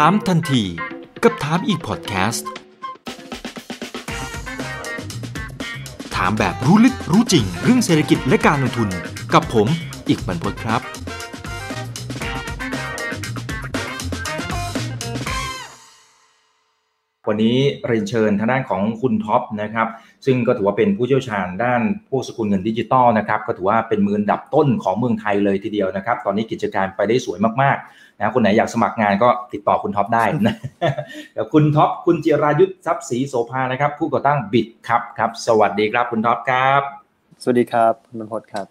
ถามทันที กับถามอีกพอดแคสต์ ถามแบบรู้ลึกรู้จริง เรื่องเศรษฐกิจและการลงทุนกับผมอีกบรรพตครับ วันนี้เรียนเชิญทางด้านของคุณท็อปนะครับ ซึ่งก็ถือว่าเป็นผู้เชี่ยวชาญด้านพวกสกุลเงินดิจิตอลนะครับก็ถือว่าเป็นมืออันดับต้นของเมืองไทยเลยทีเดียวนะครับ ตอนนี้กิจการไปได้สวยมากๆนะคนไหนอยากสมัครงานก็ติดต่อคุณท็อปได้นะเดี๋ยวคุณท็อปคุณจิรายุสทรัพย์ศรีโสภานะครับ ผู้ก่อตั้ง Bitkub ครับ สวัสดีครับคุณท็อปครับ สวัสดีครับคุณบรรพตครับ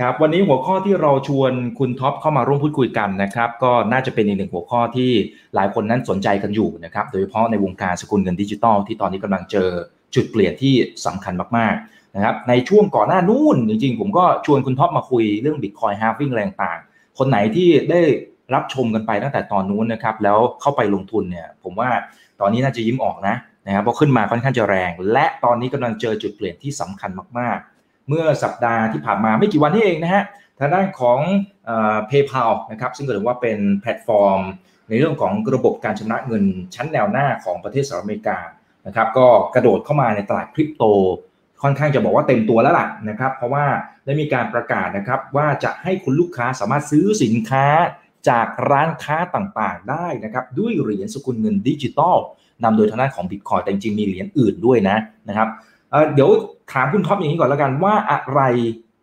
ครับวันนี้หัวข้อที่เราชวนคุณท็อปเข้ามาร่วมพูดคุยกันนะครับ ก็น่าจะเป็นอีกหนึ่งหัวข้อที่หลายคนนั้นสนใจกันอยู่นะครับ โดยเฉพาะในวงการสกุลเงินดิจิตอลที่ตอนนี้กำลังเจอ จุดเปลี่ยนที่สำคัญมากๆนะครับในช่วงก่อนหน้านู้นจริงๆ ผมก็ชวนคุณท็อปมาคุยเรื่อง Bitcoin halving แรงต่าง คนไหนที่ได้รับชมกันไปตั้งแต่ตอนนู้นนะครับแล้วเข้าไปลงทุนเนี่ยผมว่าตอนนี้น่าจะยิ้มออกนะนะครับเพราะขึ้นมาค่อนข้างจะแรง และตอนนี้กำลังเจอจุดเปลี่ยนที่สำคัญมากๆ เมื่อสัปดาห์ที่ผ่านมาไม่กี่วันนี้เองนะฮะทางด้านของเอ่อ PayPal นะครับซึ่งก็ถือว่าเป็นแพลตฟอร์ม ในเรื่องของระบบการชำระเงินชั้นแนวหน้าของประเทศสหรัฐอเมริกา นะครับก็กระโดดเข้ามาในตลาดคริปโต ค่อนข้างจะบอกว่าเต็มตัวแล้วล่ะนะครับเพราะว่าได้มีการประกาศนะครับว่าจะให้คุณลูกค้าสามารถซื้อสินค้าจากร้านค้าต่างๆได้นะครับด้วยเหรียญสกุลเงินดิจิตอลนำโดยทางด้านของ Bitcoin แต่จริงๆมีเหรียญอื่นด้วยนะนะครับเดี๋ยวถามคุณท็อปอย่างนี้ก่อนแล้วกันว่าอะไร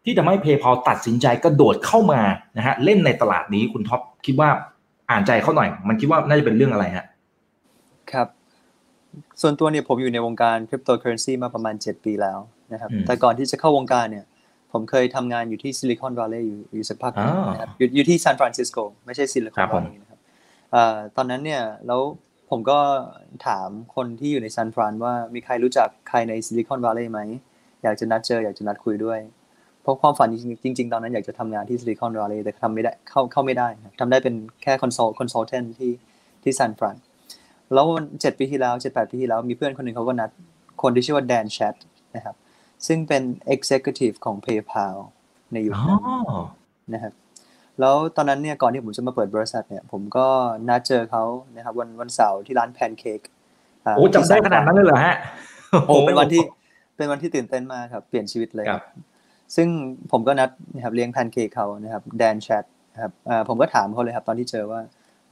ที่ทำให้ PayPal ตัดสินใจกระโดดเข้ามานะฮะเล่นในตลาดนี้คุณท็อปคิดว่าอ่านใจเขาหน่อย มันคิดว่าน่าจะเป็นเรื่องอะไรฮะครับ ส่วนตัวเนี่ยผมอยู่ในวงการคริปโตเคอเรนซีมาประมาณ 7 ปีแล้วนะครับอืมแต่ก่อนที่จะเข้าวงการเนี่ย ผมเคยทำงานอยู่ที่ซิลิคอนวัลเลย์อยู่อยู่สักพักหนึ่งอ่านนะครับอยู่อยู่ที่ซานฟรานซิสโกไม่ใช่ซิลิคอนครับผมวัลเลย์นะครับเอ่อตอนนั้นเนี่ยแล้วผมก็ถามคนที่อยู่ในซานฟรานว่ามีใครรู้จักใครในซิลิคอนวัลเลย์ไหม อยากจะนัดเจอ อยากจะนัดคุยด้วย เพราะความฝันจริงๆจริงๆตอนนั้นอยากจะทำงานที่ซิลิคอนวัลเลย์แต่ทำไม่ได้เข้าเข้าไม่ได้นะครับทำได้เป็นแค่ consult consultant ที่ที่ซานฟราน แล้ววันเจ็ดปีที่แล้วเจ็ดแปดปีที่แล้วมีเพื่อนคนหนึ่งเขาก็นัดคนที่ชื่อว่า Dan Schatt นะครับ ซึ่งเป็น Executive ของ PayPal ในยุคอ๋อนั้นนะครับแล้วตอนนั้นเนี่ยก่อนที่ผมจะมาเปิดบริษัทเนี่ย ผมก็นัดเจอเขานะครับวันวันเสาร์ที่ร้านแพนเค้กอ่าโอ้จำได้ขนาดนั้นเลยเหรอฮะโอ้เป็นวันที่เป็นวันที่ตื่นเต้นมากครับ เปลี่ยนชีวิตเลยครับ ซึ่งผมก็นัดนะครับเลี้ยงแพนเค้กเขานะครับ Dan Schatt นะครับอ่าผมก็ถามเขาเลยครับ ตอนที่เจอว่า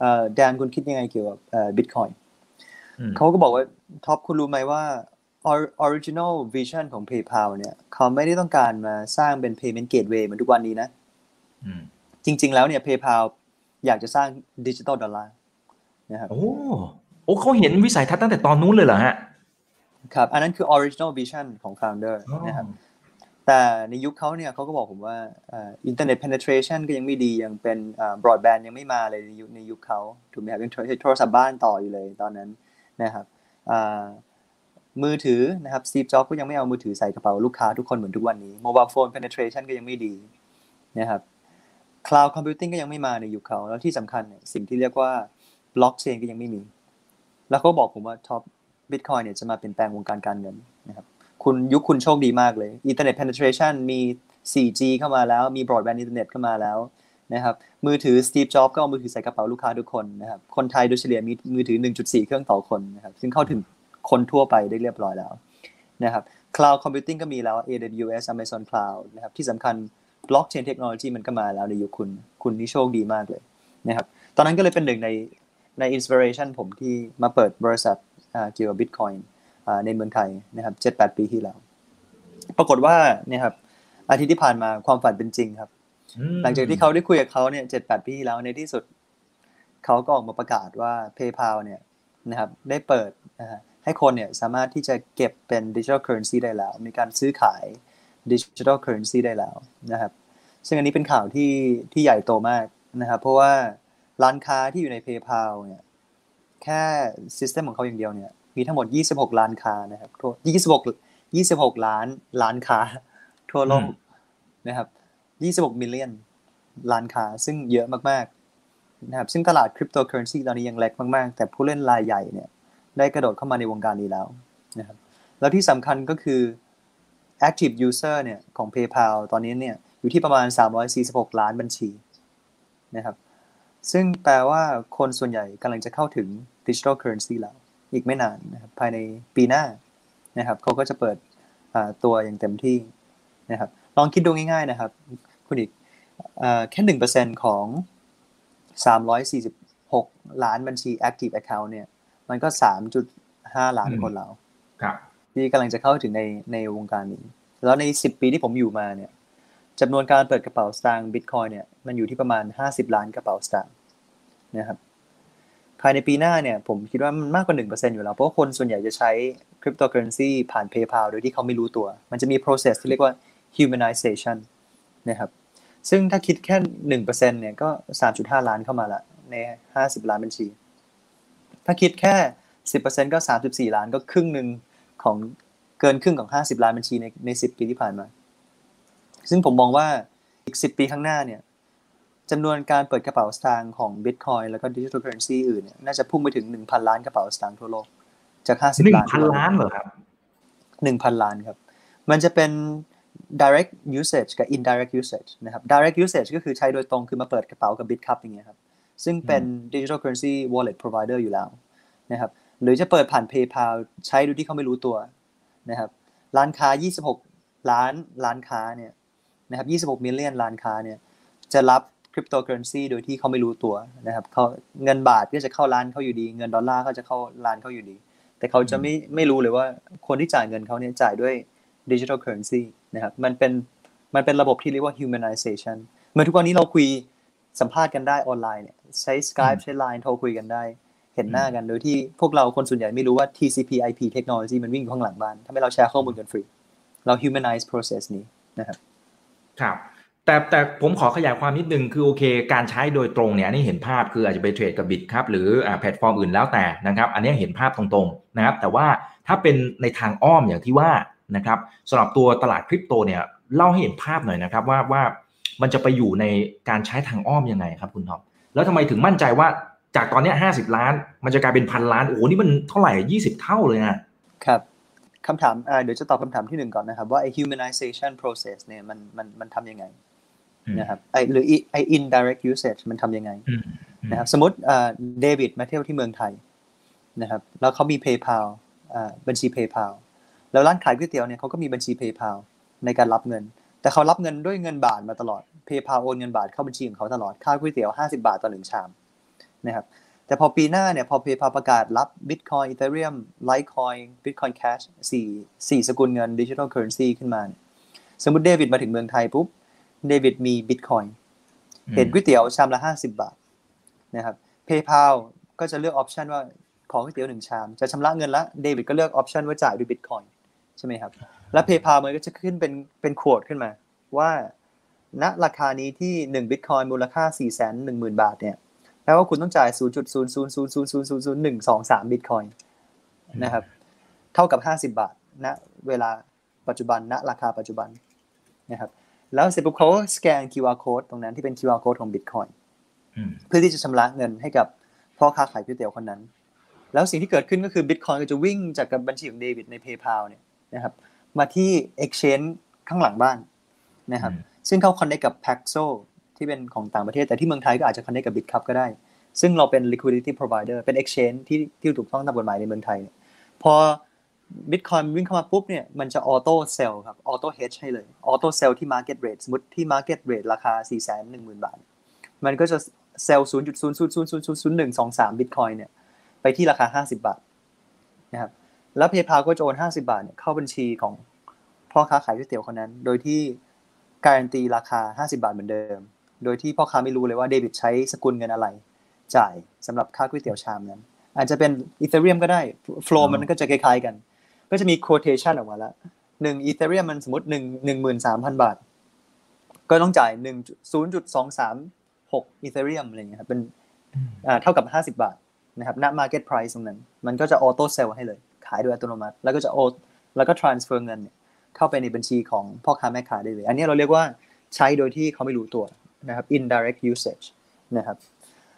เอ่อ Dan คุณคิดยังไงเกี่ยวกับเอ่อบิตคอยอืม เขาก็บอกว่าท็อปคุณรู้ไหมว่า or- original vision ของ PayPal เนี่ย เขาไม่ได้ต้องการมาสร้างเป็น payment gateway เหมือนทุกวันนี้นะอืมจริง ๆ แล้วเนี่ย PayPal อยากจะสร้างดิจิ t a ลดอลลาร์นะครับโอ้โอ้เขาเห็นวิสัยทัศน์ตั้งแต่ตอนนู้นเลยเหรอฮะ ครับ อันนั้นคือ original vision ของ founder นะครับแต่ในยุคเขาเนี่ยเขาก็บอกผมว่าอินเทอร์เน็ต penetration ก็ยังไม่ดียังเป็นอ่า broadband ยังไม่มาเลยในยุคในยุคเขาถูกไหมครับยังใช้โทรศัพท์บ้านต่ออยู่เลยตอนนั้น นะครับมือถือนะครับ Steve Jobs ก็ยังไม่เอามือถือใส่กระเป๋าลูกค้าทุกคนเหมือนทุกวันนี้ mobile phone penetration ก็ยังไม่ดีนะครับ cloud computing ก็ยังไม่มาในยุคเขาแล้วที่สำคัญเนี่ยสิ่งที่เรียกว่า blockchain ก็ยังไม่มี แล้วเขาบอกผมว่า top bitcoin เนี่ยจะมาเปลี่ยนแปลงวงการการเงินนะครับคุณยุคคุณโชคดีมากเลย Internet penetration มี 4G เข้ามาแล้วมี broadband internet เข้ามาแล้ว นะครับมือถือ Steve Jobs ก็เอามือถือใส่กระเป๋าลูกค้าทุกคนนะครับคนไทยโดยเฉลี่ยมีมือถือ 1.4 เครื่องต่อคนนะครับซึ่งเข้าถึงคนทั่วไปได้เรียบร้อยแล้วนะครับ Cloud computing ก็มีแล้ว AWS Amazon Cloud นะครับที่สำคัญ blockchain technology มันก็มาแล้วในยุคคุณคุณนี่โชคดีมากเลยนะครับตอนนั้นก็เลยเป็นหนึ่งในใน inspiration ผมที่มาเปิดบริษัทเกี่ยวกับ bitcoin ในเมืองไทยนะครับเจ็ดแปดปีที่แล้ว ปรากฏว่าเนี่ยครับอาทิตย์ที่ผ่านมาความฝันเป็นจริงครับ หลังจากที่เขาได้คุยกับเขาเนี่ยเจ็ดแปดปีที่แล้วในที่สุดเขาก็ออกมาประกาศว่า PayPal เนี่ยนะครับได้เปิดนะฮะให้คนเนี่ยสามารถที่จะเก็บเป็น digital currency ได้แล้ว มีการซื้อขาย digital currency ได้แล้วนะครับ ซึ่งอันนี้เป็นข่าวที่ที่ใหญ่โตมากนะครับเพราะว่าร้านค้าที่อยู่ใน PayPal เนี่ยแค่ system ของเขาอย่างเดียวเนี่ยมีทั้งหมด 26 ล้านค้านะครับทั่ว26 26 ล้านล้านค้าทั่วโลกนะครับ 26 million ร้านค้าซึ่งเยอะมากๆนะครับซึ่งตลาดคริปโตเคอเรนซีตอนนี้ยังเล็กมากๆ แต่ผู้เล่นรายใหญ่เนี่ยได้กระโดดเข้ามาในวงการนี้แล้วนะครับแล้วที่สำคัญก็คือ active user เนี่ยของ PayPal ตอนนี้เนี่ยอยู่ที่ประมาณ 346 ล้านบัญชีนะครับซึ่งแปลว่าคนส่วนใหญ่กำลังจะเข้าถึงดิจิทัลเคอเรนซีแล้ว อีกไม่นานนะครับภายในปีหน้านะครับเขาก็จะเปิดตัวอย่างเต็มที่นะครับลองคิดดูง่ายๆนะครับ คุณอีกแค่หนึ่งเปอร์เซ็นของสามร้อยสี่สิบหกล้านบัญชี active account เนี่ย มันก็สามจุดห้าล้านคนแล้วที่กำลังจะเข้าถึงในในวงการนี้ แล้วในสิบปีที่ผมอยู่มาเนี่ยจำนวนการเปิดกระเป๋าสตางค์บิตคอยเนี่ยมันอยู่ที่ประมาณห้าสิบล้านกระเป๋าสตางค์นะครับภายในปีหน้าเนี่ยผมคิดว่ามันมากกว่าหนึ่งเปอร์เซ็นอยู่แล้ว เพราะคนส่วนใหญ่จะใช้คริปโตเคอเรนซีผ่าน PayPal โดยที่เขาไม่รู้ตัว มันจะมี process ที่เรียกว่า humanization นะครับ ซึ่งถ้าคิดแค่หนึ่งเปอร์เซ็นเนี่ยก็สามจุดห้าล้านเข้ามาละในห้าสิบล้านบัญชี ถ้าคิดแค่สิบเปอร์เซ็นก็สามสิบสี่ล้านก็ครึ่งหนึ่งของเกินครึ่งของห้าสิบล้านบัญชีในในสิบปีที่ผ่านมา ซึ่งผมมองว่าอีกสิบปีข้างหน้าเนี่ยจำนวนการเปิดกระเป๋าสตางค์ของ Bitcoin แล้วก็ดิจิทัลเคอเรนซีอื่นเนี่ยน่าจะพุ่งไปถึงหนึ่งพันล้านกระเป๋าสตางค์ทั่วโลก จากห้าสิบล้านหนึ่งพันล้านเหรอครับหนึ่งพันล้านครับ มันจะเป็น direct usage กับ indirect usage นะครับ direct usage ก็คือใช้โดยตรงคือมาเปิดกระเป๋ากับ Bitcup อย่างเงี้ยครับ ซึ่งเป็น digital currency wallet provider อยู่แล้วนะครับ หรือจะเปิดผ่าน PayPal ใช้โดยที่เขาไม่รู้ตัวนะครับ ร้านค้า 26 ล้านร้านค้าเนี่ยนะครับ 26 million ร้านค้าเนี่ยจะรับคริปโตเคอเรนซีโดยที่เขาไม่รู้ตัวนะครับเขาเงินบาทก็จะเข้าร้านเขาอยู่ดี เงินดอลลาร์ก็จะเข้าร้านเขาอยู่ดี แต่เขาจะไม่ไม่รู้เลยว่าคนที่จ่ายเงินเขาเนี่ยจ่ายด้วย digital currency นะครับมันเป็นมันเป็นระบบที่เรียกว่า humanization เมื่อทุกวันนี้เราคุยสัมภาษณ์กันได้ออนไลน์เนี่ยใช้ Skype ใช้ Line โทรคุยกันได้ เห็นหน้ากันโดยที่พวกเราคนส่วนใหญ่ไม่รู้ว่า TCP/IP เทคโนโลยีมันวิ่งอยู่ข้างหลังบ้านทำให้เราแชร์ข้อมูลกันฟรี เรา humanize process นี้นะครับครับแต่แต่ผมขอขยายความนิดนึงคือโอเค การใช้โดยตรงเนี่ยนี่เห็นภาพคืออาจจะไปเทรดกับบิตครับหรือแพลตฟอร์มอื่นแล้วแต่นะครับ อันนี้เห็นภาพตรงๆนะครับ แต่ว่าถ้าเป็นในทางอ้อมอย่างที่ว่า นะครับสำหรับตัวตลาดคริปโตเนี่ยเล่าให้เห็นภาพหน่อยนะครับว่าว่ามันจะไปอยู่ในการใช้ทางอ้อมยังไงครับคุณท็อปแล้วทำไมถึงมั่นใจว่าจากตอนนี้ห้าสิบล้าน มันจะกลายเป็นพันล้านโอ้โหนี่มันเท่าไหร่ยี่สิบเท่าเลยนะครับคำถามเดี๋ยวจะตอบคำถามที่หนึ่งก่อนนะครับ ว่าไอ้ humanization process เนี่ยมันมันมันทำยังไงนะครับไอหรือไอ indirect usage มันทำยังไงนะครับสมมติเดวิดมาเที่ยวที่เมืองไทยนะครับแล้วเขามี PayPal บัญชี PayPal แล้วร้านขายก๋วยเตี๋ยวเนี่ยเขาก็มีบัญชี PayPal ในการรับเงิน แต่เขารับเงินด้วยเงินบาทมาตลอด PayPal โอนเงินบาทเข้าบัญชีของเขาตลอดค่าก๋วยเตี๋ยว50 บาทต่อหนึ่งชามนะครับแต่พอปีหน้าเนี่ยพอ PayPal ประกาศรับ Bitcoin Ethereum Litecoin Bitcoin Cash 4 4สกุลเงิน Digital Currency ขึ้นมา สมมติเดวิดมาถึงเมืองไทยปุ๊บเดวิดมีบิตคอยน์เห็นก๋วยเตี๋ยวชามละห้าสิบบาทนะครับเพย์พาก็จะเลือกออปชันว่าขอก๋วยเตี๋ยวหนึ่งชาม จะชำระเงินละเดวิดก็เลือกออปชันว่าจ่ายด้วยบิตคอยน์ ใช่ไหมครับ แล้วเพย์พามันก็จะขึ้นเป็นเป็นขวดขึ้นมา ว่าณราคานี้ที่หนึ่งบิตคอยน์มูลค่าสี่แสนหนึ่งหมื่นบาทเนี่ยแปลว่าคุณต้องจ่ายศูนย์จุดศูนย์ศูนย์ศูนย์ศูนย์ศูนย์ศูนย์หนึ่งสองสามบิตคอยน์นะครับ เท่ากับห้าสิบบาทณเวลาปัจจุบันณราคาปัจจุบันนะครับ แล้วเสร็จปุ๊บเขาสแกน QR code ตรงนั้นที่เป็น QR code ของ Bitcoin เพื่อที่จะชำระเงินให้กับพ่อค้าขายก๋วยเตี๋ยวคนนั้น แล้วสิ่งที่เกิดขึ้นก็คือ Bitcoin ก็จะวิ่งจากกับบัญชีของเดวิดใน PayPal เนี่ย นะครับ มาที่ Exchange ข้างหลังบ้านนะครับ ซึ่งเขาคอนเนคกับ Paxo ที่เป็นของต่างประเทศ แต่ที่เมืองไทยก็อาจจะคอนเนคกับ Bitcup ก็ได้ ซึ่งเราเป็น liquidity provider เป็น exchange ที่ที่ถูกต้องตามกฎหมายในเมืองไทย พอบิตคอยวิ่งเข้ามาปุ๊บเนี่ย มันจะ auto sell ครับ auto hedge ให้เลย auto sell ที่ market rate สมมติที่ market rate ราคาสี่แสนหนึ่งหมื่นบาท มันก็จะเซลล์ศูนย์จุดศูนย์ศูนย์ศูนย์ศูนย์ศูนย์ศูนย์หนึ่งสองสามบิตคอยเนี่ย ไปที่ราคาห้าสิบบาทนะครับ แล้วเพย์พาก็จะโอนห้าสิบาทเนี่ยเข้าบัญชีของพ่อค้าขายก๋วยเตี๋ยวคนนั้น โดยที่การันตีราคาห้าสิบาทเหมือนเดิม โดยที่พ่อค้าไม่รู้เลยว่าเดบิตใช้สกุลเงินอะไร จ่ายสำหรับค่าก๋วยเตี๋ยวชามนั้น อาจจะเป็นอีเธอเรียมก็ได้โฟล์มันก็จะคล้ายๆกัน ก็จะมี quotation ออกมาแล้วหนึ่งอีเธเรียมมันสมมติหนึ่งหนึ่งหมื่นสามพันบาท ก็ต้องจ่ายหนึ่งศูนย์จุดสองสามหกอีเธเรียมอะไรเงี้ยครับเป็นเท่ากับห้าสิบาทนะครับณ market price ตรงนั้น มันก็จะออโต้เซลให้เลย ขายโดยอัตโนมัติ แล้วก็จะโอแล้วก็ transfer เงินเข้าไปในบัญชีของพ่อค้าแม่ค้าได้เลย อันนี้เราเรียกว่าใช้โดยที่เขาไม่รู้ตัวนะครับ indirect usage นะครับ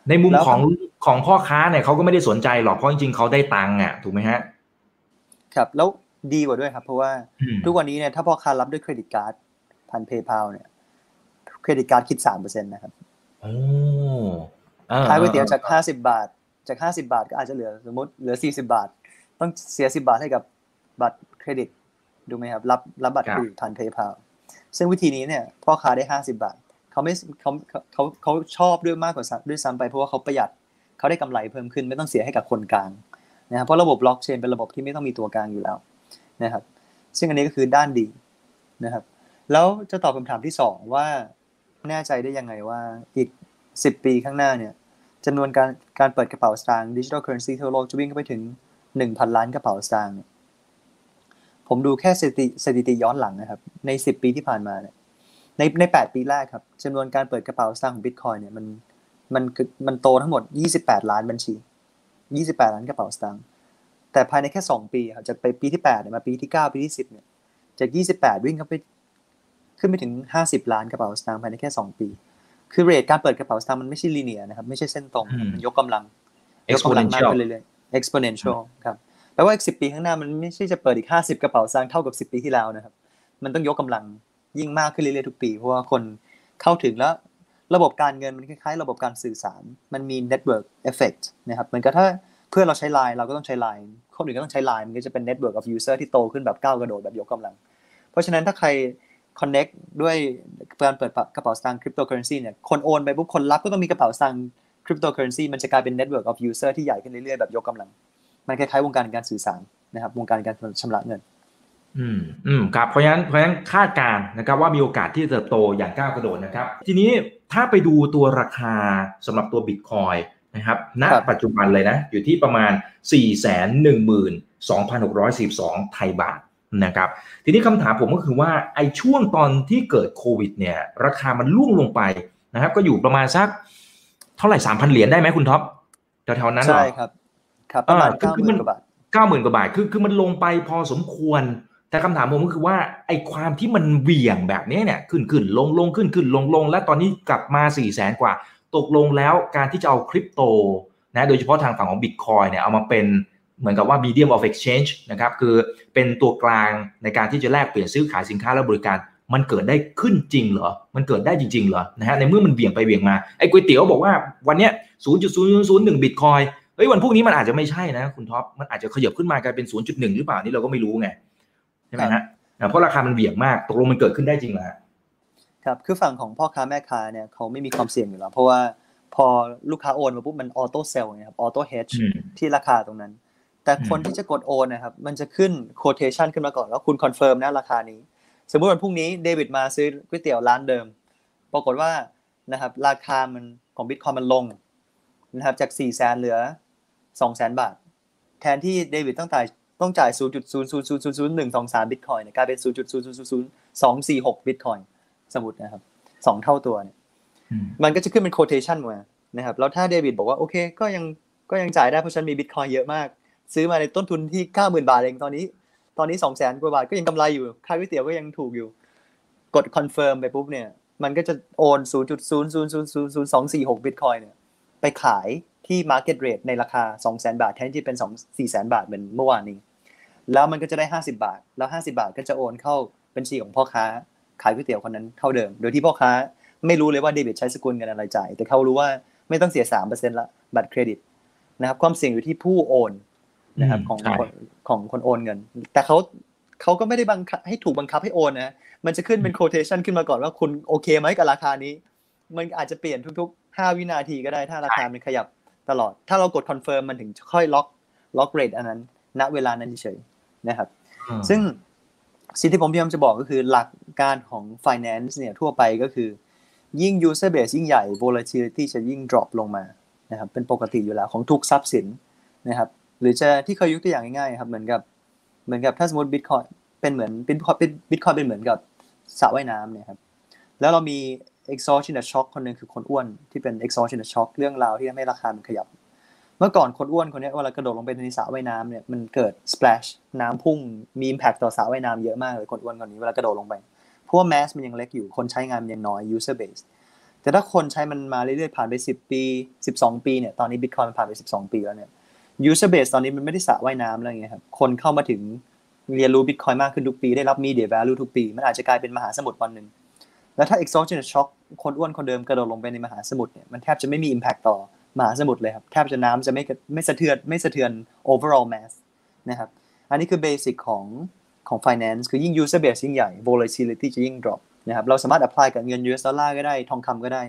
ในมุมของของพ่อค้าเนี่ยเขาก็ไม่ได้สนใจหรอกเพราะจริงๆเขาได้ตังค์อะถูกไหมฮะครับแล้วดีกว่าด้วยครับ เพราะว่าทุกวันนี้เนี่ยถ้าพ่อค้ารับด้วยเครดิตการ์ดผ่านเพย์เพาเนี่ยเครดิตการ์ดคิดสามเปอร์เซ็นต์นะครับโอ้ออขายก๋วยเตี๋ยวจากห้าสิบาท จากห้าสิบาทก็อาจจะเหลือสมมติเหลือสี่สิบาท ต้องเสียสิบาทให้กับบัตรเครดิตดูไหมครับรับรับบัตรเครดิตทันเพย์พาซึ่งวิธีนี้เนี่ยพ่อค้าได้ห้าสิบาทเขาไม่เขาเขาเขาชอบด้วยมากกว่าด้วยซ้ำไปเพราะว่าเขาประหยัดเขาได้กำไรเพิ่มขึ้นไม่ต้องเสียให้กับคนกลางนะครับเพราะระบบบล็อกเชนเป็นระบบที่ไม่ต้องมีตัวกลางอยู่แล้วนะครับ ซึ่งอันนี้ก็คือด้านดีนะครับ แล้วจะตอบคำถามที่สองว่าแน่ใจได้ยังไงว่าอีกสิบปีข้างหน้าเนี่ยจำนวนการการเปิดกระเป๋าสตางค์ digital currency ทั่วโลกจะวิ่งไปถึง หนึ่งพันล้านกระเป๋าสตางค์ผมดูแค่สถิติสถิติย้อนหลังนะครับ ในสิบปีที่ผ่านมาเนี่ยในในแปดปีแรกครับจำนวนการเปิดกระเป๋าสตางค์ของบิตคอยเนี่ยมันมันมันโตทั้งหมดยี่สิบแปดล้านบัญชียี่สิบแปดล้านกระเป๋าสตางค์แต่ภายในแค่สองปีครับจากไปปีที่แปดมาปีที่เก้าปีที่สิบเนี่ยจากยี่สิบแปดวิ่งเข้าไปขึ้นไปถึงห้าสิบล้านกระเป๋าสตางค์ภายในแค่สองปี คือเรทการเปิดกระเป๋าสตางค์มันไม่ใช่ลีเนียนะครับไม่ใช่เส้นตรงมันยกกำลังยกกำลังมากขึ้นเรื่อยๆ exponential ครับแปลว่าอีกสิปีข้างหน้ามันไม่ใช่จะเปิดอีกห้าสิบกระเป๋าสตางเท่ากับสิบปีที่แล้วนะครับ มันต้องยกกำลังยิ่งมากขึ้นเรื่อยๆทุกปี เพราะว่าคนเข้าถึงแล้วระบบการเงินมันคล้ายๆ ระบบการสื่อสาร มันมี network effect นะครับเหมือนกับถ้าเพื่อเราใช้ Line เราก็ต้องใช้ Line คนอื่นก็ต้องใช้ Line มันก็จะเป็น network of user ที่โตขึ้นแบบก้าวกระโดดแบบยกกำลัง เพราะฉะนั้นถ้าใคร connect ด้วยการเปิดกระเป๋าสตางค์คริปโตเคอเรนซีเนี่ยคนโอนไปปุ๊บคนรับก็ต้องมีกระเป๋าสตางค์ คริปโตเคอเรนซีมันจะกลายเป็น network of user ที่ใหญ่ขึ้นเรื่อยๆแบบยกกำลัง มันคล้ายๆวงการการสื่อสารนะครับวงการการชำระเงิน อืมอืมครับเพราะฉะนั้นเพราะฉะนั้นคาดการนะครับว่ามีโอกาสที่จะเติบโตอย่างก้าวกระโดดนะครับ ทีนี้ถ้าไปดูตัวราคาสำหรับตัวบิตคอยนะครับณปัจจุบันเลยนะ อยู่ที่ประมาณ 4 1 2 6 4 2ไทยบาทนะครับทีนี้คำถามผมก็คือว่าไอ้ช่วงตอนที่เกิดโควิดเนี่ยราคามันล่วงลงไปนะครับก็อยู่ประมาณสัก เท่าไหร่3,000เหรียญได้ไหมคุณท็อปแถวๆนั้นเหรอใช่ครับ ครับประมาณเก้าหมื่นกว่าบาทเก้าหมื่นกว่าบาทคือคือมันลงไปพอสมควร แต่คำถามผมก็คือว่าไอ้ความที่มันเหวี่ยงแบบนี้เนี่ยขึ้นขึ้นลงลงขึ้นขึ้นลงลงและตอนนี้กลับมา4ี่แสนกว่า ตกลงแล้วการที่จะเอาคริปโตนะโดยเฉพาะทางฝั่งของบิตคอยเนี่ยเอามาเป็นเหมือนกับว่า medium of exchange นะครับคือเป็นตัวกลางในการที่จะแลกเปลี่ยนซื้อขายสินค้าและบริการ มันเกิดได้ขึ้นจริงเหรอ มันเกิดได้จริง ๆ เหรอนะฮะในเมื่อมันเบี่ยงไปเบี่ยงมาไอ้ก๋วยเตี๋ยวบอกว่าวันเนี้ย0.0001บิตคอยเฮ้ยวันพรุ่งนี้มันอาจจะไม่ใช่นะคุณท็อปมันอาจจะขยับขึ้นมากลายเป็น 0.1 หรือเปล่านี่เราก็ไม่รู้ไงใช่ไหมฮะเพราะราคามันเบี่ยงมากตกลงมันเกิดขึ้นได้จริงเหรอครับคือฝั่งของพ่อค้าแม่ค้าเนี่ยเขาไม่มีความเสี่ยงอยู่แล้ว เพราะว่าพอลูกค้าโอนมาปุ๊บมัน auto sell นะครับ auto hedge ที่ราคาตรงนั้น แต่คนที่จะกดโอนนะครับมันจะขึ้น quotation ขึ้นมาก่อนแล้วคุณ confirm นะราคานี้ สมมติวันพรุ่งนี้เดวิดมาซื้อก๋วยเตี๋ยวร้านเดิม ปรากฏว่านะครับราคามันของบิตคอยมันลงนะครับจาก4ี่แสนเหลือ2องแสนบาท แทนที่เดวิดต้องจ่ายต้องจ่าย 0.0000123 บิตคอยเนี่ยกลายเป็น 0.0000246 บิตคอยสมมตินะครับสองเท่าตัวเนี่ยมันก็จะขึ้นเป็น quotation มานะครับแล้วถ้าเดวิดบอกว่าโอเคก็ยังก็ยังจ่ายได้เพราะฉันมีบิตคอยเยอะมาก ซื้อมาในต้นทุนที่ 90,000 บาทเองตอนนี้ ตอนนี้200,000กว่าบาทก็ยังกำไรอยู่ค่าก๋วยเตี๋ยวก็ยังถูกอยู่ กด confirm ไปปุ๊บเนี่ย มันก็จะโอน0.0000246บิตคอยเนี่ย ไปขายที่ market rate ในราคา 200,000 บาท แทนที่เป็น 2 400,000 บาทเหมือนเมื่อวานนี้ แล้วมันก็จะได้ 50 บาท แล้ว 50 บาทก็จะโอนเข้าบัญชีของพ่อค้าขายก๋วยเตี๋ยวคนนั้นเท่าเดิม โดยที่พ่อค้าไม่รู้เลยว่าเดบิตใช้สกุลเงินอะไรจ่าย แต่เขารู้ว่าไม่ต้องเสีย3%ละบัตรเครดิตนะครับความเสี่ยงอยู่ที่ผู้โอน นะครับของคนของคนโอนเงิน แต่เขาเขาก็ไม่ได้บังคับให้ถูกบังคับให้โอนนะมันจะขึ้นเป็น quotation ขึ้นมาก่อนว่าคุณโอเคไหมกับราคานี้ มันอาจจะเปลี่ยนทุกๆ 5 วินาทีก็ได้ถ้าราคามันขยับตลอด ถ้าเรากด confirm มันถึงค่อยล็อกล็อกเรทอันนั้น ณเวลานั้นเฉยนะครับ ซึ่งสิ่งที่ผมพยายามจะบอกก็คือหลักการของ finance เนี่ยทั่วไปก็คือ ยิ่ง user base ยิ่งใหญ่ volatility จะยิ่ง drop ลงมานะครับเป็นปกติอยู่แล้วของทุกทรัพย์สินนะครับ หรือจะที่เคยยกตัวอย่างง่ายๆครับเหมือนกับเหมือนกับถ้าสมมติ bitcoin เป็นเหมือน bitcoin เป็น bitcoin เป็นเหมือนกับสระว่ายน้ำเนี่ยครับแล้วเรามี exogenous shock คนหนึ่งคือคนอ้วนที่เป็น exogenous shock เรื่องราวที่ทำให้ราคามันขยับ เมื่อก่อนคนอ้วนคนนี้เวลากระโดดลงไปในสระว่ายน้ำเนี่ยมันเกิด splash น้ำพุ่งมี impact ต่อสระว่ายน้ำเยอะมากเลยคนอ้วนคนนี้เวลากระโดดลงไปเพราะว่า mass มันยังเล็กอยู่คนใช้งานมันยังน้อย user base แต่ถ้าคนใช้มันมาเรื่อยๆผ่านไป 10 ปี 12 ปีเนี่ยตอนนี้ bitcoin มันผ่านไป 12 ปีแล้วเนี่ย user base ตอนนี้มันไม่ได้สระว่ายน้ำอะไรเงี้ยครับคนเข้ามาถึงเรียนรู้ bitcoin มากขึ้นทุกปี ได้รับ media value ทุกปี มันอาจจะกลายเป็นมหาสมุทรวันหนึ่งแล้วถ้า exogenous shock คนอ้วนคนเดิมกระโดดลงไปในมหาสมุทรเนี่ยมันแทบจะไม่มี impact ต่อมหาสมุทรเลยครับแทบจะน้ำจะไม่ไม่สะเทือนไม่สะเทือน overall mass นะครับอันนี้คือเบสิกของของ finance คือยิ่ง user base ยิ่งใหญ่ volatility จะยิ่ง drop นะครับเราสามารถ apply กับเงิน US ดอลลาร์ก็ได้ทองคำก็ได้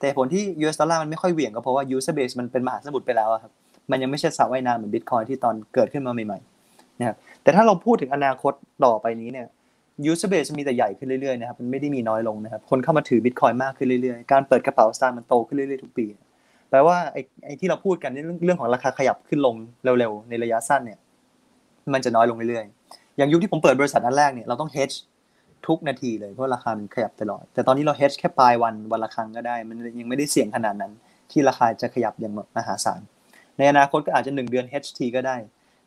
แต่ผลที่ US ดอลลาร์มันไม่ค่อยเหวี่ยงก็เพราะว่า user base มันเป็นมหาสมุทรไปแล้วครับ มันยังไม่ใช่สระว่ายน้ำเหมือน Bitcoin ที่ตอนเกิดขึ้นมาใหม่ๆนะครับแต่ถ้าเราพูดถึงอนาคตต่อไปนี้เนี่ย user base มีแต่ใหญ่ขึ้นเรื่อยๆนะครับมันไม่ได้มีน้อยลงนะครับคนเข้ามาถือ Bitcoin มากขึ้นเรื่อยๆ การเปิดกระเป๋าสตางค์มันโตขึ้นเรื่อยๆทุกปีแปลว่าไอ้ไอ้ที่เราพูดกันเรื่องของราคาขยับขึ้นลงเร็วๆในระยะสั้นเนี่ย มันจะน้อยลงเรื่อยๆอย่างยุคที่ผมเปิดบริษัทอันแรกเนี่ยเราต้อง hedge ทุกนาทีเลยเพราะราคามันขยับตลอด แต่ตอนนี้เรา hedge แค่ปลายวันวันละครั้งก็ได้ มันยังไม่ได้เสี่ยงขนาดนั้น ที่ราคาจะขยับอย่างมหาศาล ในอนาคตก็อาจจะหนึ่งเดือน hedge ทีก็ได้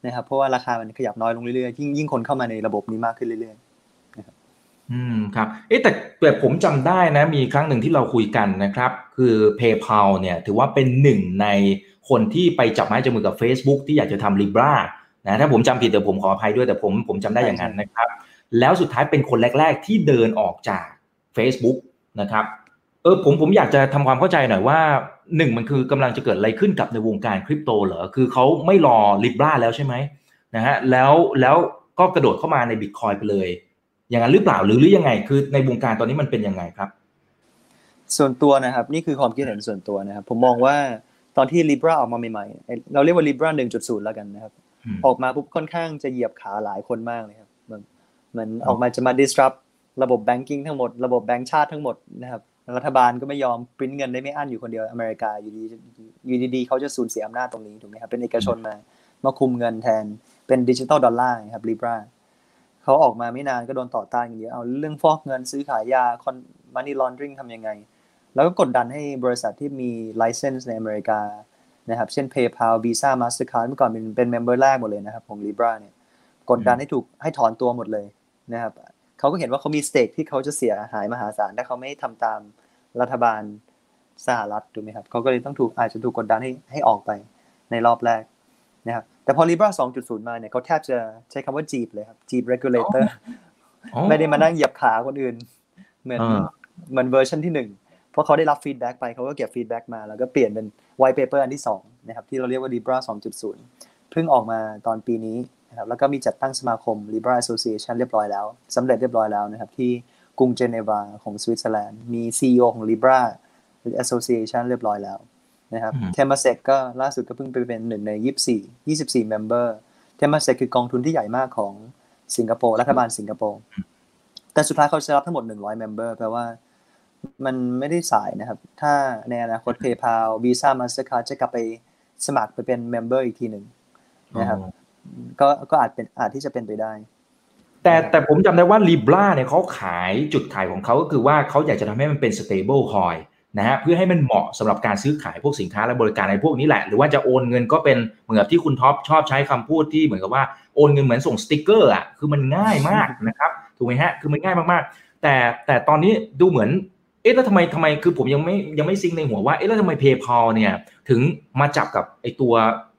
นะครับ เพราะว่าราคามันขยับน้อยลงเรื่อยๆยิ่งยิ่งคนเข้ามาในระบบนี้มากขึ้นเรื่อยๆนะครับอืมครับเอ๊แต่แต่ผมจำได้นะมีครั้งหนึ่งที่เราคุยกันนะครับ คือ PayPal เนี่ยถือว่าเป็นหนึ่งในคนที่ไปจับไม้จับมือกับ Facebook ที่อยากจะทำ Libra นะถ้าผมจำผิดเดี๋ยวผมขออภัยด้วยแต่ผมผมจำได้อย่างนั้นนะครับ แล้วสุดท้ายเป็นคนแรก ๆ ที่เดินออกจาก Facebook นะครับเออผมผมอยากจะทำความเข้าใจหน่อยว่า หนึ่งมันคือกำลังจะเกิดอะไรขึ้นกับในวงการคริปโตเหรอ คือเขาไม่รอ Libra แล้วใช่ไหมนะฮะ แล้วแล้วก็กระโดดเข้ามาใน Bitcoin ไปเลย อย่างนั้นหรือเปล่าหรือหรือยังไง คือในวงการตอนนี้มันเป็นยังไงครับ ส่วนตัวนะครับ นี่คือความคิดเห็นส่วนตัวนะครับ ผมมองว่าตอนที่ Libra ออกมาใหม่ๆ เราเรียกว่า Libra 1.0 แล้วกันนะครับ ออกมาปุ๊บค่อนข้างจะเหยียบขาหลายคนมากเลยครับเหมือนออกมาจะมา disrupt ระบบ banking ทั้งหมด ระบบแบงก์ชาติทั้งหมดนะครับ รัฐบาลก็ไม่ยอมปริ้นเงินได้ไม่อั้นอยู่คนเดียวอเมริกาอยู่ดีอยู่ดีๆเขาจะสูญเสียอำนาจตรงนี้ถูกไหมครับเป็นเอกชนมามาคุมเงินแทนเป็นดิจิตอลดอลลาร์ครับ Libra เขาออกมาไม่นานก็โดนต่อต้านกันเยอะเอาเรื่องฟอกเงินซื้อขายยาคอนmoney laundering ทำยังไง แล้วก็กดดันให้บริษัทที่มี license ในอเมริกานะครับเช่น PayPal Visa Mastercard เมื่อก่อนเป็นเป็น member แรกหมดเลยนะครับของ Libra เนี่ยกดดันให้ถูกให้ถอนตัวหมดเลยนะครับ เขาก็เห็นว่าเขามี stake ที่เขาจะเสียหายมหาศาลถ้าเขาไม่ทำตามรัฐบาลสหรัฐถูกไหมครับเขาก็เลยต้องถูกอาจจะถูกกดดันให้ให้ออกไปในรอบแรกนะครับแต่พอ Libra 2.0 มาเนี่ยเขาแทบจะใช้คำว่าจีบเลยครับ จีบ regulator ไม่ได้มานั่งเหยียบขาคนอื่น เหมือนเหมือนเวอร์ชันที่หนึ่งเพราะเขาได้รับ feedback ไปเขาก็เก็บ feedback มา แล้วก็เปลี่ยนเป็น white paper อันที่2นะครับที่เราเรียกว่า Libra 2.0 เพิ่งออกมาตอนปีนี้ นะครับแล้วก็มีจัดตั้งสมาคม Libra Association เรียบร้อยแล้วสำเร็จเรียบร้อยแล้วนะครับที่กรุงเจนีวาของสวิตเซอร์แลนด์มี CEO ของ Libra Association เรียบร้อยแล้วนะครับเทมเซกก็ล่าสุดก็เพิ่งไปเป็นหนึ่งใน 24 24 memberเทมเซกคือกองทุนที่ใหญ่มากของสิงคโปร์รัฐบาลสิงคโปร์แต่สุดท้ายเขาจะรับทั้งหมด 100 member แปลว่ามันไม่ได้สายนะครับ ถ้าในอนาคต PayPal Visa Mastercard จะกลับไปสมัครไปเป็น member อีกทีหนึ่งนะครับ ก็ก็อาจเป็นอาจที่จะเป็นไปได้ แต่แต่ผมจำได้ว่า Libra เนี่ยเขาขายจุดขายของเขาก็คือว่าเขาอยากจะทำให้มันเป็น stable coin นะฮะเพื่อให้มันเหมาะสำหรับการซื้อขายพวกสินค้าและบริการในพวกนี้แหละ หรือว่าจะโอนเงินก็เป็นเหมือนกับที่คุณท็อปชอบใช้คำพูดที่เหมือนกับว่าโอนเงินเหมือนส่งสติกเกอร์อะคือมันง่ายมากนะครับถูกไหมฮะคือมันง่ายมากๆ แต่แต่ตอนนี้ดูเหมือนเอ๊ะแล้วทำไมทำไมคือผมยังไม่ยังไม่ซิงในหัวว่าเอ๊ะแล้วทำไม PayPal เนี่ยถึงมาจับกับไอตัว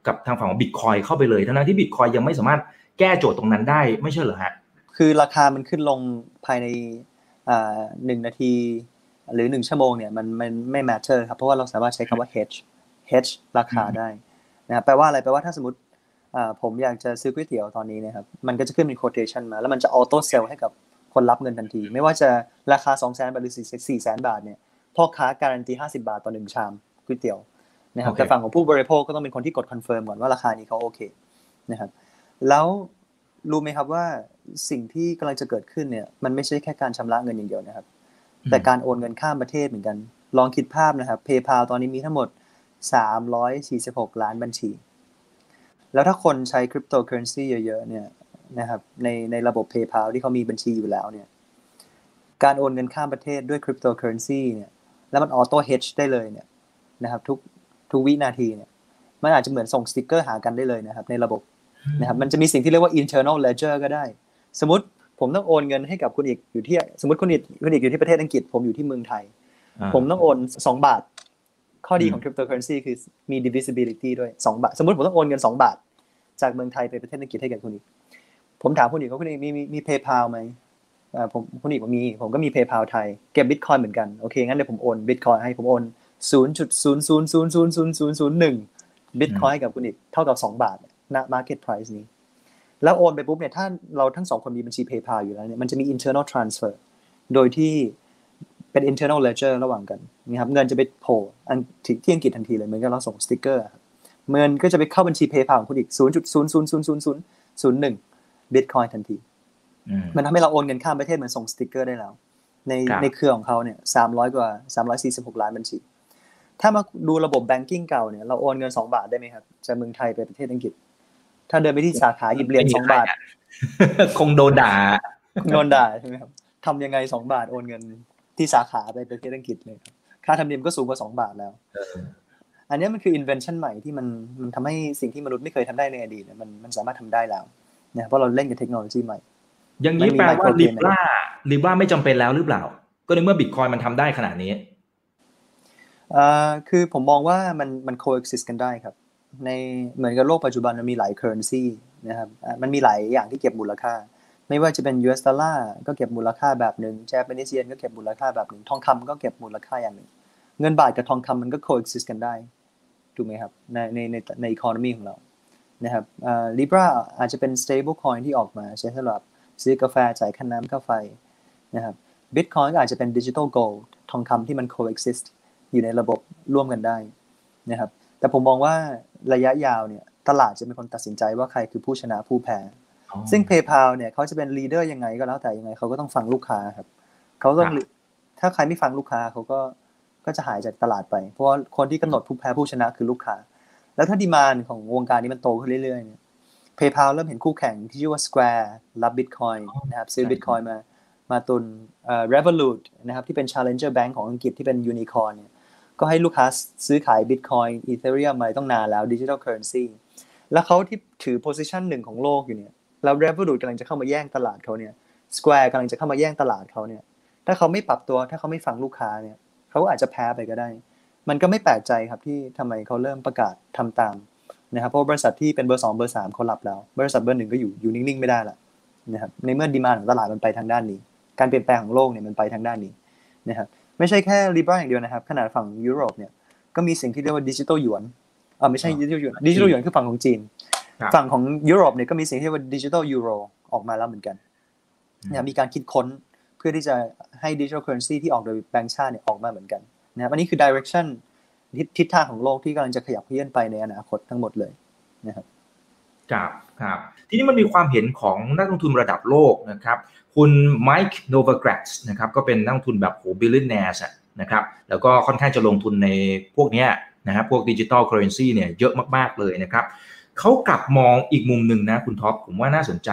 กับทางฝั่งของ Bitcoin เข้าไปเลยทั้งที่ Bitcoin ยังไม่สามารถแก้โจทย์ตรงนั้นได้ไม่ใช่เหรอฮะคือราคามันขึ้นลงภายในหนึ่งนาที หรือหนึ่งชั่วโมงเนี่ยมันมันไม่ matter ครับเพราะว่าเราสามารถใช้คำว่า hedge hedge ราคาได้นะครับแปลว่าอะไรแปลว่าถ้าสมมติผมอยากจะซื้อก๋วยเตี๋ยวตอนนี้นะครับมันก็จะขึ้นเป็น quotation มา แล้วมันจะ auto sell ให้กับคนรับเงินทันที ไม่ว่าจะราคา2 0 0 0 0 0บาทหรือ4 0 0 0 0บาทเนี่ยพ่อค้าการันตี 50 บาทต่อหนึ่งชามก๋วยเตี๋ยว นะครับแต่ฝั่งของผู้บริโภคก็ต้องเป็นคนที่กด confirm ก่อนว่าราคานี้เขาโอเคนะครับแล้วรู้ไหมครับว่าสิ่งที่กำลังจะเกิดขึ้นเนี่ย มันไม่ใช่แค่การชำระเงินอย่างเดียวนะครับ แต่การโอนเงินข้ามประเทศเหมือนกัน ลองคิดภาพนะครับ PayPal ตอนนี้มีทั้งหมด 346 ล้านบัญชี แล้วถ้าคนใช้คริปโตเคอเรนซีเยอะๆเนี่ยนะครับในในระบบ PayPal ที่เขามีบัญชีอยู่แล้วเนี่ย การโอนเงินข้ามประเทศด้วยคริปโตเคอเรนซีเนี่ย แล้วมัน auto hedge ได้เลยเนี่ยนะครับ ทุก ทุกวินาทีเนี่ยมันอาจจะเหมือนส่งสติกเกอร์หากันได้เลยนะครับ ในระบบนะครับมันจะมีสิ่งที่เรียกว่า internal ledger ก็ได้ สมมติผมต้องโอนเงินให้กับคุณอีกอยู่ที่ สมมติคุณอีกคุณอีกอยู่ที่ประเทศอังกฤษ ผมอยู่ที่เมืองไทย ผมต้องโอนสองบาท ข้อดีของคริปโตเคอเรนซีคือมี divisibility ด้วยสองบาท สมมติผมต้องโอนเงินสองบาท จากเมืองไทยไปประเทศอังกฤษให้กับคุณอีก ผมถามคุณอีกว่าคุณอีกมีมีมีเพย์พาไหมผมคุณอีกว่ามี ผมก็มีเพย์พาไทยเก็บบิตคอยเหมือนกันโอเคงั้นเดี๋ยวผมโอนบิตคอยให้ผมโอน 0.0000001บิตคอยกับคุณอีกเท่ากับ 2 บาทณ market price นี้ แล้วโอนไปปุ๊บเนี่ยถ้าเราทั้งสองคนมีบัญชี PayPal อยู่แล้วเนี่ยมันจะมี internal transfer โดยที่เป็น internal ledger ระหว่างกันนะครับเงินจะไปโผล่อันที่อังกฤษทันทีเลยเหมือนกับเราส่งสติกเกอร์เงินก็จะไปเข้าบัญชี PayPal ของคุณอีก 0.0000001 Bitcoin ทันทีมันทำให้เราโอนเงินข้ามประเทศเหมือนส่งสติกเกอร์ได้แล้ว ในในเครือของเขาเนี่ยสามร้อยกว่าสามร้อยสี่สิบหกล้านบัญชี ถ้ามาดูระบบแบงกิ้งเก่าเนี่ยเราโอนเงินสองบาทได้ไหมครับจากเมืองไทยไปประเทศอังกฤษ ถ้าเดินไปที่สาขาหยิบเหรียญสองบาท คงโดนด่าโดนด่าใช่ไหมครับทำยังไงสองบาทโอนเงินที่สาขาไปประเทศอังกฤษเลยค่าธรรมเนียมก็สูงกว่าสองบาทแล้วอันนี้มันคือ invention ใหม่ที่มันมันทำให้สิ่งที่มนุษย์ไม่เคยทำได้ในอดีตมันมันสามารถทำได้แล้วนะเพราะเราเล่นกับเทคโนโลยีใหม่ อย่างนี้แปลว่าลิบราลิบราไม่จำเป็นแล้วหรือเปล่า ก็ในเมื่อบิตคอยมันทำได้ขนาดนี้อ่า คือผมมองว่ามันมัน coexist กันได้ครับ ในเหมือนกับโลกปัจจุบันมันมีหลาย currency นะครับมันมีหลายอย่างที่เก็บมูลค่า ไม่ว่าจะเป็น US ดอลลาร์ก็เก็บมูลค่าแบบหนึ่ง Japanese yen ก็เก็บมูลค่าแบบหนึ่ง ทองคำก็เก็บมูลค่าอย่างหนึ่ง เงินบาทกับทองคำมันก็ coexist กันได้ถูกไหมครับในในในใน economy ของเรานะครับอ่า Libra อาจจะเป็น stable coin ที่ออกมาใช้สำหรับซื้อกาแฟจ่ายค่าน้ำค่าไฟนะครับ Bitcoin ก็อาจจะเป็น digital gold ทองคำที่มัน coexist อยู่ในระบบร่วมกันได้นะครับ แต่ผมมองว่าระยะยาวเนี่ยตลาดจะเป็นคนตัดสินใจว่าใครคือผู้ชนะผู้แพ้ ซึ่ง PayPal เนี่ยเขาจะเป็น leader ยังไงก็แล้วแต่ยังไงเขาก็ต้องฟังลูกค้าครับเขาต้องถ้าใครไม่ฟังลูกค้าเขาก็ก็จะหายจากตลาดไป เพราะว่าคนที่กำหนดผู้แพ้ผู้ชนะคือลูกค้า แล้วถ้า demand ของวงการนี้มันโตขึ้นเรื่อยๆเนี่ย PayPal เริ่มเห็นคู่แข่งที่ชื่อว่า Square รับ Bitcoin นะครับซื้อ Bitcoin มามาตุนเอ่อ Revolut นะครับที่เป็น Challenger Bank ของอังกฤษที่เป็น Unicorn เนี่ย ก็ให้ลูกค้าซื้อขาย Bitcoin Ethereum มาต้องนานแล้ว Digital Currency แล้วเขาที่ถือ position หนึ่งของโลกอยู่เนี่ยแล้ว Revolut กำลังจะเข้ามาแย่งตลาดเขาเนี่ย Square กำลังจะเข้ามาแย่งตลาดเขาเนี่ย ถ้าเขาไม่ปรับตัวถ้าเขาไม่ฟังลูกค้าเนี่ยเขาอาจจะแพ้ไปก็ได้ มันก็ไม่แปลกใจครับที่ทำไมเขาเริ่มประกาศทำตามนะครับเพราะบริษัทที่เป็นเบอร์สองเบอร์สามเขาหลับแล้ว บริษัทเบอร์หนึ่งก็อยู่อยู่นิ่งๆไม่ได้ละนะครับในเมื่อ demand ของตลาดมันไปทางด้านนี้ การเปลี่ยนแปลงของโลกเนี่ยมันไปทางด้านนี้นะครับ ไม่ใช่แค่ Libra อย่างเดียวนะครับ ขนาดฝั่งยุโรปเนี่ยก็มีสิ่งที่เรียกว่าดิจิตอลหยวนอ่าไม่ใช่ดิจิตอลหยวนดิจิตอลหยวนคือฝั่งของจีน ฝั่งของยุโรปเนี่ยก็มีสิ่งที่เรียกว่าดิจิตอลยูโรออกมาแล้วเหมือนกันนะมีการคิดค้นเพื่อที่จะให้ digital currency ที่ออกโดยแบงก์ชาติเนี่ยออกมาเหมือนกันนะครับอันนี้คือ direction ทิศทางของโลกที่กำลังจะขยับเคลื่อนไปในอนาคตทั้งหมดเลยนะครับครับ ครับทีนี้มันมีความเห็นของนักลงทุนระดับโลกนะครับคุณ Mike Novogratz นะครับก็เป็นนักลงทุนแบบโห billionaires นะครับแล้วก็ค่อนข้างจะลงทุนในพวกนี้นะครับพวก digital currency เนี่ยเยอะมากๆเลยนะครับเขากลับมองอีกมุมหนึ่งนะคุณท็อปผมว่าน่าสนใจ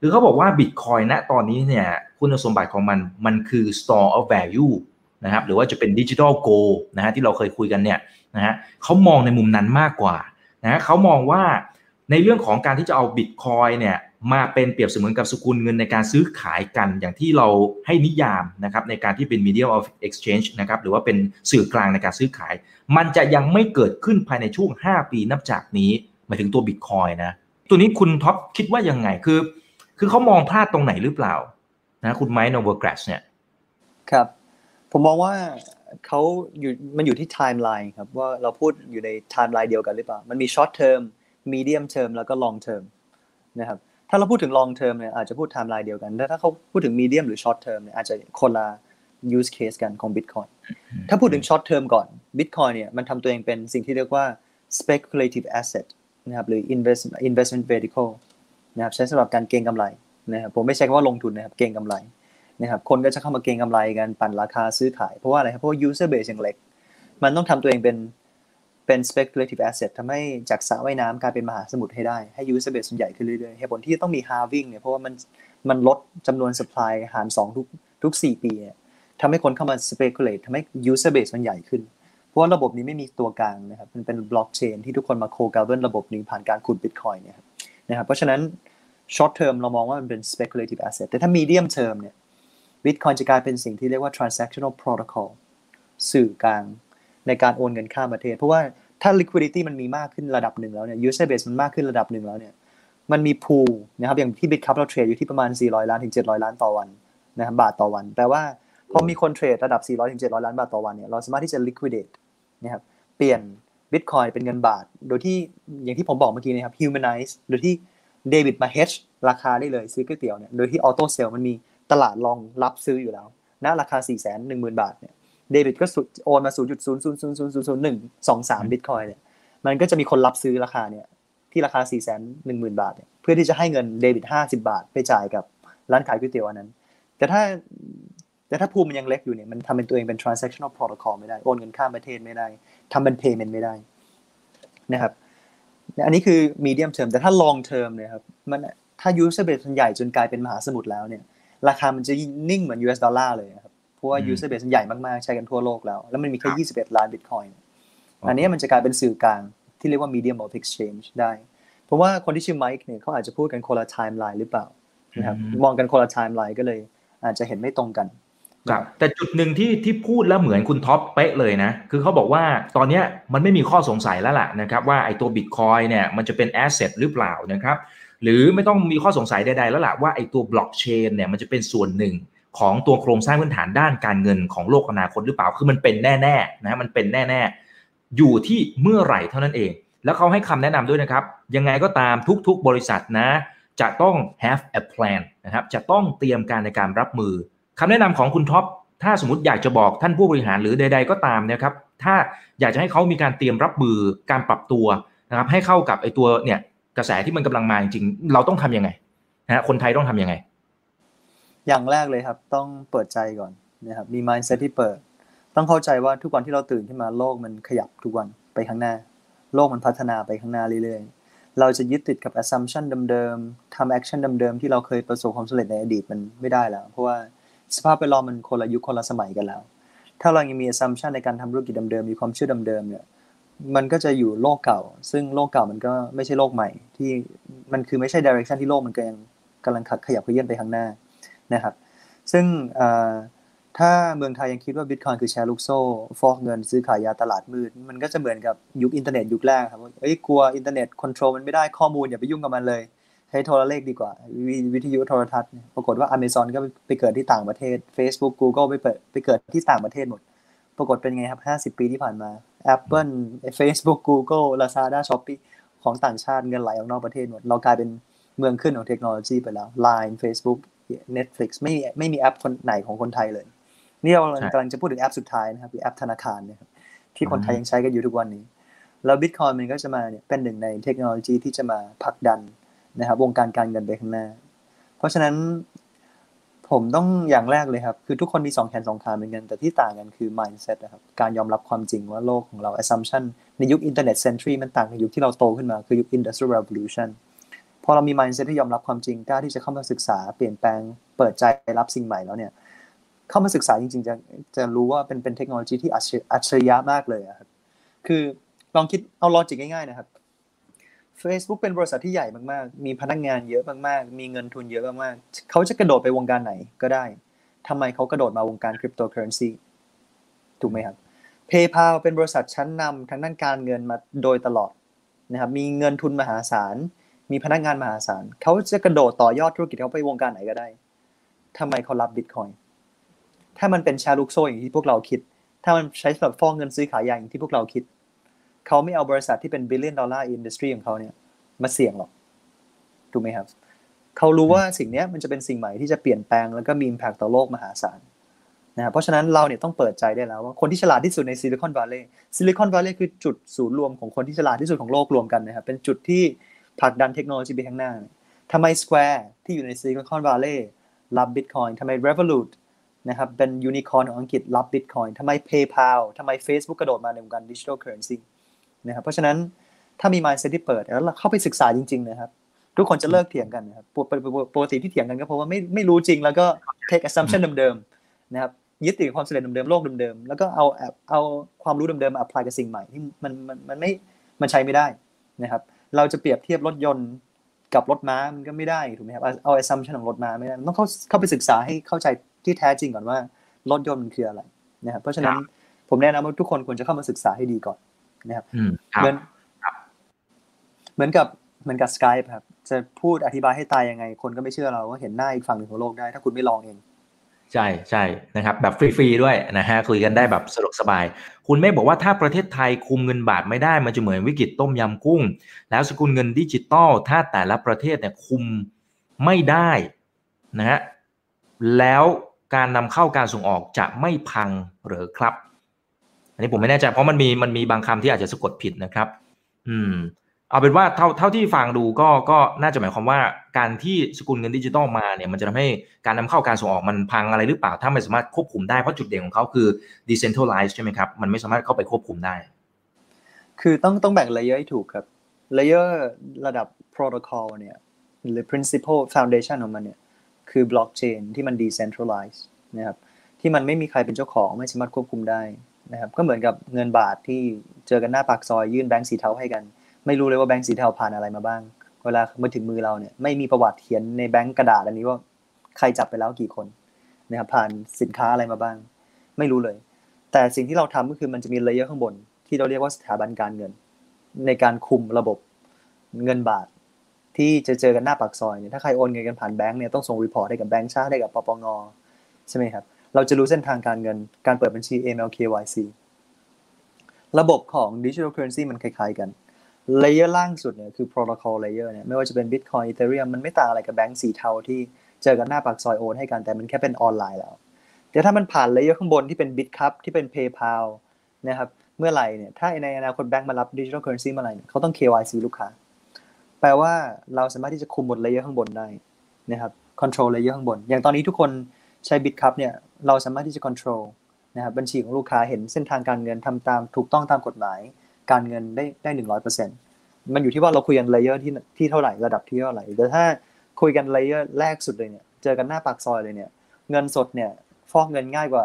คือเขาบอกว่าบิตคอยณตอนนี้เนี่ยคุณสมบัติของมันมันคือ store of value นะครับหรือว่าจะเป็นดิจิทัลโกลนะฮะที่เราเคยคุยกันเนี่ยนะฮะเขามองในมุมนั้นมากกว่านะเขามองว่า ในเรื่องของการที่จะเอาบิตคอยเนี่ยมาเป็นเปรียบเสมือนกับสกุลเงินในการซื้อขายกันอย่างที่เราให้นิยามนะครับในการที่เป็น medium of exchange นะครับหรือว่าเป็นสื่อกลางในการซื้อขาย มันจะยังไม่เกิดขึ้นภายในช่วง 5 ปีนับจากนี้หมายถึงตัวบิตคอยนะตัวนี้คุณท็อปคิดว่ายังไงคือ คือเขามองพลาดตรงไหนหรือเปล่านะคุณ Mike Novogratz เนี่ยครับ ผมมองว่เขาอยู่มันอยู่ที่ไทม์ไลน์ครับว่าเราพูดอยู่ในไทม์ไลน์เดียวกันหรือเปล่า มันมี short term medium term แล้วก็ long term นะครับถ้าเราพูดถึง long term เนี่ยอาจจะพูดไทม์ไลน์เดียวกันแต่ถ้าเขาพูดถึง medium หรือ short term เนี่ยอาจจะคนละ use case กันของ Bitcoin ถ้าพูดถึง short term ก่อน Bitcoin เนี่ยมันทำตัวเองเป็นสิ่งที่เรียกว่า speculative asset นะครับหรือ invest investment vehicle นะครับใช้สำหรับการเก็งกำไรนะครับผมไม่ใช่คำว่าลงทุนนะครับเก็งกำไรนะครับคนก็จะเข้ามาเก็งกำไรกันปั่นราคาซื้อขาย เพราะว่าอะไรครับเพราะว่า user base ยังเล็ก มันต้องทำตัวเองเป็น เป็น speculative asset ทำให้จากสระว่ายน้ำกลายเป็นมหาสมุทรให้ได้ ให้ user base ส่วนใหญ่ขึ้นเรื่อยๆเหตุผลที่ต้องมี halving เนี่ยเพราะว่ามันมันลดจำนวน supply หาร 2 ทุกทุก 4 ปีเนี่ยทำให้คนเข้ามา speculate ทำให้ user base มันใหญ่ขึ้น เพราะว่าระบบนี้ไม่มีตัวกลางนะครับ มันเป็น blockchain ที่ทุกคนมา co-govern ระบบนี้ผ่านการขุด bitcoin เนี่ยนะครับ เพราะฉะนั้น short term เรามองว่ามันเป็น speculative asset แต่ถ้า medium term เนี่ย Bitcoin จะกลายเป็นสิ่งที่เรียกว่า transactional protocol สื่อกลาง ในการโอนเงินข้ามประเทศ เพราะว่าถ้า liquidity มันมีมากขึ้นระดับหนึ่งแล้วเนี่ย user base มันมากขึ้นระดับหนึ่งแล้วเนี่ย มันมี pool นะครับ อย่างที่ Bitcup เราเทรดอยู่ที่ประมาณ 400 ล้านถึง 700 ล้านต่อวันนะครับบาทต่อวัน แปลว่าพอมีคนเทรดระดับ 400ถึง700 ล้านบาทต่อวันเนี่ย เราสามารถที่จะ liquidate นะครับ เปลี่ยนบิตคอยเป็นเงินบาท โดยที่อย่างที่ผมบอกเมื่อกี้นะครับ humanize โดยที่เดบิตมา hedge ราคาได้เลยซื้อก๋วยเตี๋ยวเนี่ย โดยที่ออโต้เซลมันมีตลาดรองรับซื้ออยู่แล้วณราคา 4 1 0 0 0 0 บาทเนี่ย เดบิตก็โอนมา 0.000000123บิตคอยเนี่ยมันก็จะมีคนรับซื้อราคาเนี่ยที่ราคา 4 1 0 0 0 0 บาทเนี่ยเพื่อที่จะให้เงินเดบิต 50 บาท ไปจ่ายกับร้านขายก๋วยเตี๋ยวอันนั้น แต่ถ้าแต่ถ้าภูมิมันยังเล็กอยู่เนี่ยมันทำเป็นตัวเองเป็น transactional protocol ไม่ได้ โอนเงินข้ามประเทศไม่ได้ทำเป็น payment ไม่ได้นะครับอันนี้คือ medium term แต่ถ้า long term เนี่ยครับมันถ้า user base มันใหญ่จนกลายเป็นมหาสมุทรแล้วเนี่ยราคามันจะนิ่งเหมือน US ดอลลาร์เลยครับ เพราะว่า user base มันใหญ่มากๆ ใช้กันทั่วโลกแล้ว แล้วมันมีแค่ 21 ล้าน bitcoin อันนี้มันจะกลายเป็นสื่อกลางที่เรียกว่า medium of exchange ได้ เพราะว่าคนที่ชื่อไมค์เนี่ยเขาอาจจะพูดกันคนละ timeline หรือเปล่านะครับมองกันคนละ timeline ก็เลยอาจจะเห็นไม่ตรงกันครับแต่จุดหนึ่งที่ที่พูดแล้วเหมือนคุณท็อปเป๊ะเลยนะ คือเขาบอกว่าตอนนี้มันไม่มีข้อสงสัยแล้วล่ะนะครับว่าไอ้ตัวบิตคอยเนี่ยมันจะเป็น asset หรือเปล่านะครับหรือไม่ต้องมีข้อสงสัยใดๆแล้วล่ะว่าไอ้ตัวบล็อกเชนเนี่ยมันจะเป็นส่วนหนึ่ง ของตัวโครงสร้างพื้นฐานด้านการเงินของโลกอนาคตหรือเปล่า คือมันเป็นแน่ๆนะมันเป็นแน่ๆ อยู่ที่เมื่อไหร่เท่านั้นเอง แล้วเขาให้คำแนะนำด้วยนะครับ ยังไงก็ตามทุกๆ บริษัทนะ จะต้อง have a plan นะครับ จะต้องเตรียมการในการรับมือคำแนะนำของคุณท็อป ถ้าสมมติอยากจะบอกท่านผู้บริหารหรือใด ๆ ก็ตามนะครับ ถ้าอยากจะให้เขามีการเตรียมรับมือ การปรับตัวนะครับ ให้เข้ากับไอ้ตัวเนี่ยกระแสที่มันกำลังมาจริง เราต้องทํำยังไงนะคนไทยต้องทํำยังไง อย่างแรกเลยครับ ต้องเปิดใจก่อนนะครับมี mindset ที่เปิด ต้องเข้าใจว่าทุกวันที่เราตื่นขึ้นมาโลกมันขยับทุกวันไปข้างหน้า โลกมันพัฒนาไปข้างหน้าเรื่อยๆ เราจะยึดติดกับ assumption เดิมๆทำ action เดิมๆที่เราเคยประสบความสำเร็จในอดีตมันไม่ได้แล้ว เพราะว่าสภาพแวดล้อมมันคนละยุคคนละสมัยกันแล้ว ถ้าเรายังมี assumption ในการทำธุรกิจเดิมๆมีความเชื่อเดิมๆเนี่ยมันก็จะอยู่โลกเก่า ซึ่งโลกเก่ามันก็ไม่ใช่โลกใหม่ ที่มันคือไม่ใช่ direction ที่โลกมันก็ยังกำลังขยับเขยื้อนไปข้างหน้า นะครับ ซึ่งถ้าเมืองไทยยังคิดว่าบิตคอยคือแชร์ลูกโซ่ฟอกเงินซื้อขายยาตลาดมืด มันก็จะเหมือนกับยุคอินเทอร์เน็ตยุคแรกครับเอ้ยกลัวอินเทอร์เน็ต control มันไม่ได้ข้อมูลอย่าไปยุ่งกับมันเลย ใช้โทรเลขดีกว่า วิทยุโทรทัศน์ปรากฏว่า Amazon ก็ไปเกิดที่ต่างประเทศ Facebook Google ไปเปิดไปเกิดที่ต่างประเทศหมด ปรากฏเป็นไงครับ 50 ปีที่ผ่านมา Apple Facebook Google Lazada Shopee ของต่างชาติเงินไหลออกนอกประเทศหมดเรากลายเป็นเมืองขึ้นของเทคโนโลยีไปแล้ว Line Facebook Netflix ไม่ไม่มีแอปคนไหนของคนไทยเลย นี่เรากำลังจะพูดถึงแอปสุดท้ายนะครับคือแอปธนาคารนะครับที่คนไทยยังใช้กันอยู่ทุกวันนี้ แล้วบิตคอยมันก็จะมาเนี่ยเป็นหนึ่งในเทคโนโลยีที่จะมาผลักดันนะครับวงการการเงินไปข้างหน้า เพราะฉะนั้นผมต้องอย่างแรกเลยครับ คือทุกคนมีสองแขนสองขาเหมือนกัน แต่ที่ต่างกันคือ mindset นะครับ การยอมรับความจริงว่าโลกของเรา assumption ในยุค internet century มันต่างกับยุคที่เราโตขึ้นมา คือยุค industrial revolution พอเรามี mindset ที่ยอมรับความจริงกล้าที่จะเข้ามาศึกษาเปลี่ยนแปลงเปิดใจรับสิ่งใหม่แล้วเนี่ยเข้ามาศึกษาจริง ๆ จะจะรู้ว่าเป็นเป็นเทคโนโลยีที่อัจฉริยะมากเลยครับคือลองคิดเอาลอจิกง่ายๆนะครับ Facebook เป็นบริษัทที่ใหญ่มากๆ มีพนักงานเยอะมากๆ มีเงินทุนเยอะมากๆ เขาจะกระโดดไปวงการไหนก็ได้ทำไมเขากระโดดมาวงการคริปโตเคอเรนซีถูกไหมครับ PayPal เป็นบริษัทชั้นนำทางด้านการเงินมาโดยตลอดนะครับ มีเงินทุนมหาศาล มีพนักงานมหาศาลเขาจะกระโดดต่อยอดธุรกิจเขาไปวงการไหนก็ได้ทำไมเขารับบิตคอยถ้ามันเป็นชาลูกโซ่อย่างที่พวกเราคิด ถ้ามันใช้สำหรับฟอกเงินซื้อขายยาอย่างที่พวกเราคิด เขาไม่เอาบริษัทที่เป็น billion dollar industry ของเขาเนี่ยมาเสี่ยงหรอกถูกไหมครับเขารู้ว่าสิ่งนี้มันจะเป็นสิ่งใหม่ที่จะเปลี่ยนแปลงแล้วก็มี impact ต่อโลกมหาศาลนะครับเพราะฉะนั้นเราเนี่ยต้องเปิดใจได้แล้วว่าคนที่ฉลาดที่สุดในซิลิคอนวัลเลย์ซิลิคอนวัลเลย์คือจุดศูนย์รวมของคนที่ฉลาดที่สุดของโลกรวมกันนะครับเป็นจุดที่ ผลักดันเทคโนโลยีไปข้างหน้าทำไม Square ที่อยู่ในซิลิคอนวัลเลย์รับ Bitcoin ทำไม Revolut นะครับเป็นยูนิคอร์นของอังกฤษรับ Bitcoin ทำไม PayPal ทำไม Facebook กระโดดมาในวงการ digital currency นะครับเพราะฉะนั้นถ้ามี mindset ที่เปิดแล้วเข้าไปศึกษาจริง ๆ นะครับ ทุกคนจะเลิกเถียงกันนะครับปกติที่เถียงกันก็เพราะว่าไม่ไม่รู้จริงแล้วก็ take assumption เดิมๆนะครับยึดติดความสำเร็จเดิมๆโลกเดิมๆแล้วก็เอาเอาความรู้เดิมๆมา apply กับสิ่งใหม่ที่มันมันมันไม่มันใช้ไม่ได้นะครับ เราจะเปรียบเทียบรถยนต์กับรถม้ามันก็ไม่ได้ถูกไหมครับเอา assumption ของรถม้าไม่ได้ต้องเข้าเข้าไปศึกษาให้เข้าใจที่แท้จริงก่อนว่ารถยนต์มันคืออะไรนะครับเพราะฉะนั้นผมแนะนำว่าทุกคนควรจะเข้ามาศึกษาให้ดีก่อนนะครับเหมือนเหมือนกับเหมือนกับสกายครับจะพูดอธิบายให้ตายยังไง คนก็ไม่เชื่อเราว่าเห็นหน้าอีกฝั่งหนึ่งของโลกได้ ถ้าคุณไม่ลองเอง ใช่ใช่นะครับแบบฟรีๆด้วยนะฮะคุยกันได้แบบสะดวกสบาย คุณเมฆบอกว่าถ้าประเทศไทยคุมเงินบาทไม่ได้มันจะเหมือนวิกฤตต้มยำกุ้ง แล้วสกุลเงินดิจิตอลถ้าแต่ละประเทศเนี่ยคุมไม่ได้นะฮะแล้วการนำเข้าการส่งออกจะไม่พังหรือครับ อันนี้ผมไม่แน่ใจเพราะมันมีมันมีบางคำที่อาจจะสะกดผิดนะครับ อืม เอาเป็นว่าเท่าเท่าที่ฟังดูก็ก็น่าจะหมายความว่าการที่สกุลเงินดิจิตอลมาเนี่ยมันจะทำให้การนำเข้าการส่งออกมันพังอะไรหรือเปล่า ถ้าไม่สามารถควบคุมได้เพราะจุดเด่นของเขาคือ decentralized ใช่ไหมครับ มันไม่สามารถเข้าไปควบคุมได้ คือต้องต้องแบ่ง layer ให้ถูกครับ layer ระดับ protocol เนี่ยหรือ principle foundation ของมันเนี่ยคือ blockchain ที่มัน decentralized นะครับที่มันไม่มีใครเป็นเจ้าของไม่สามารถควบคุมได้นะครับก็เหมือนกับเงินบาทที่เจอกันหน้าปากซอยยื่นแบงก์สีเทาให้กัน ไม่รู้เลยว่าแบงก์สีเทาผ่านอะไรมาบ้าง เวลามาถึงมือเราเนี่ยไม่มีประวัติเขียนในแบงก์กระดาษอันนี้ว่าใครจับไปแล้วกี่คนนะครับผ่านสินค้าอะไรมาบ้าง ไม่รู้เลย แต่สิ่งที่เราทำก็คือมันจะมี layer ข้างบน ที่เราเรียกว่าสถาบันการเงิน ในการคุมระบบเงินบาท ที่จะเจอกันหน้าปากซอยเนี่ยถ้าใครโอนเงินกันผ่านแบงก์เนี่ยต้องส่ง report ให้กับแบงก์ชาติให้กับปปงใช่ไหมครับเราจะรู้เส้นทางการเงินการเปิดบัญชี AML KYC ระบบของ Digital Currency มันคล้ายๆกัน layer ล่างสุดเนี่ยคือ protocol layer เนี่ยไม่ว่าจะเป็น Bitcoin Ethereum มันไม่ต่างอะไรกับแบงก์สีเทาที่เจอกันหน้าปากซอยโอนให้กันแต่มันแค่เป็นออนไลน์แล้วเดี๋ยวถ้ามันผ่านเลเยอร์ข้างบนที่เป็น Bitcup ที่เป็น PayPal นะครับเมื่อไหร่เนี่ยถ้าในอนาคตแบงก์มารับ Digital Currency เมื่อไหร่เขาต้อง KYC ลูกค้า แปลว่าเราสามารถที่จะคุมหมด layer ข้างบนได้นะครับ control layer ข้างบน อย่างตอนนี้ทุกคนใช้ Bitkub เนี่ยเราสามารถที่จะ control นะครับบัญชีของลูกค้าเห็นเส้นทางการเงินทำตามถูกต้องตามกฎหมาย การเงินได้ได้หนึ่งร้อยเปอร์เซ็นต์มันอยู่ที่ว่าเราคุยกัน layer ที่ที่เท่าไหร่ระดับที่เท่าไหร่แต่ถ้าคุยกัน layer แรกสุดเลยเนี่ยเจอกันหน้าปากซอยเลยเนี่ยเงินสดเนี่ยฟอกเงินง่ายกว่า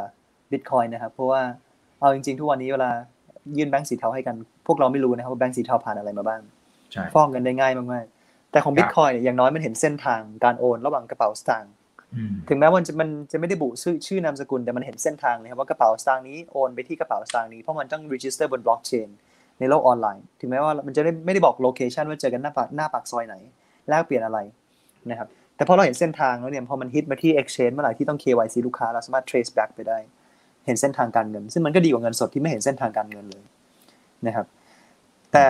บิตคอยนะครับเพราะว่าเอาจริงๆทุกวันนี้เวลายื่นแบงก์สีเทาให้กันพวกเราไม่รู้นะครับว่าแบงก์สีเทาผ่านอะไรมาบ้างฟอกเงินได้ง่ายมากๆแต่ของบิตคอยเนี่ยอย่างน้อยมันเห็นเส้นทางการโอนระหว่างกระเป๋าสตางค์ถึงแม้ว่าจะมันจะไม่ได้ระบุชื่อชื่อนามสกุลแต่มันเห็นเส้นทางนะครับว่ากระเป๋าสตางค์นี้โอนไปที่กระเป๋าสตางค์นี้เพราะมันต้อง register บนบล็อกเชน ในโลกออนไลน์ ถึงแม้ว่ามันจะได้ไม่ได้บอก location ว่าเจอกันหน้าปากหน้าปากซอยไหน แลกเปลี่ยนอะไรนะครับ แต่พอเราเห็นเส้นทางแล้วเนี่ยพอมันฮิตมาที่ exchange เมื่อไหร่ที่ต้อง KYC ลูกค้าเราสามารถ trace back ไปได้ เห็นเส้นทางการเงิน ซึ่งมันก็ดีกว่าเงินสดที่ไม่เห็นเส้นทางการเงินเลยนะครับ แต่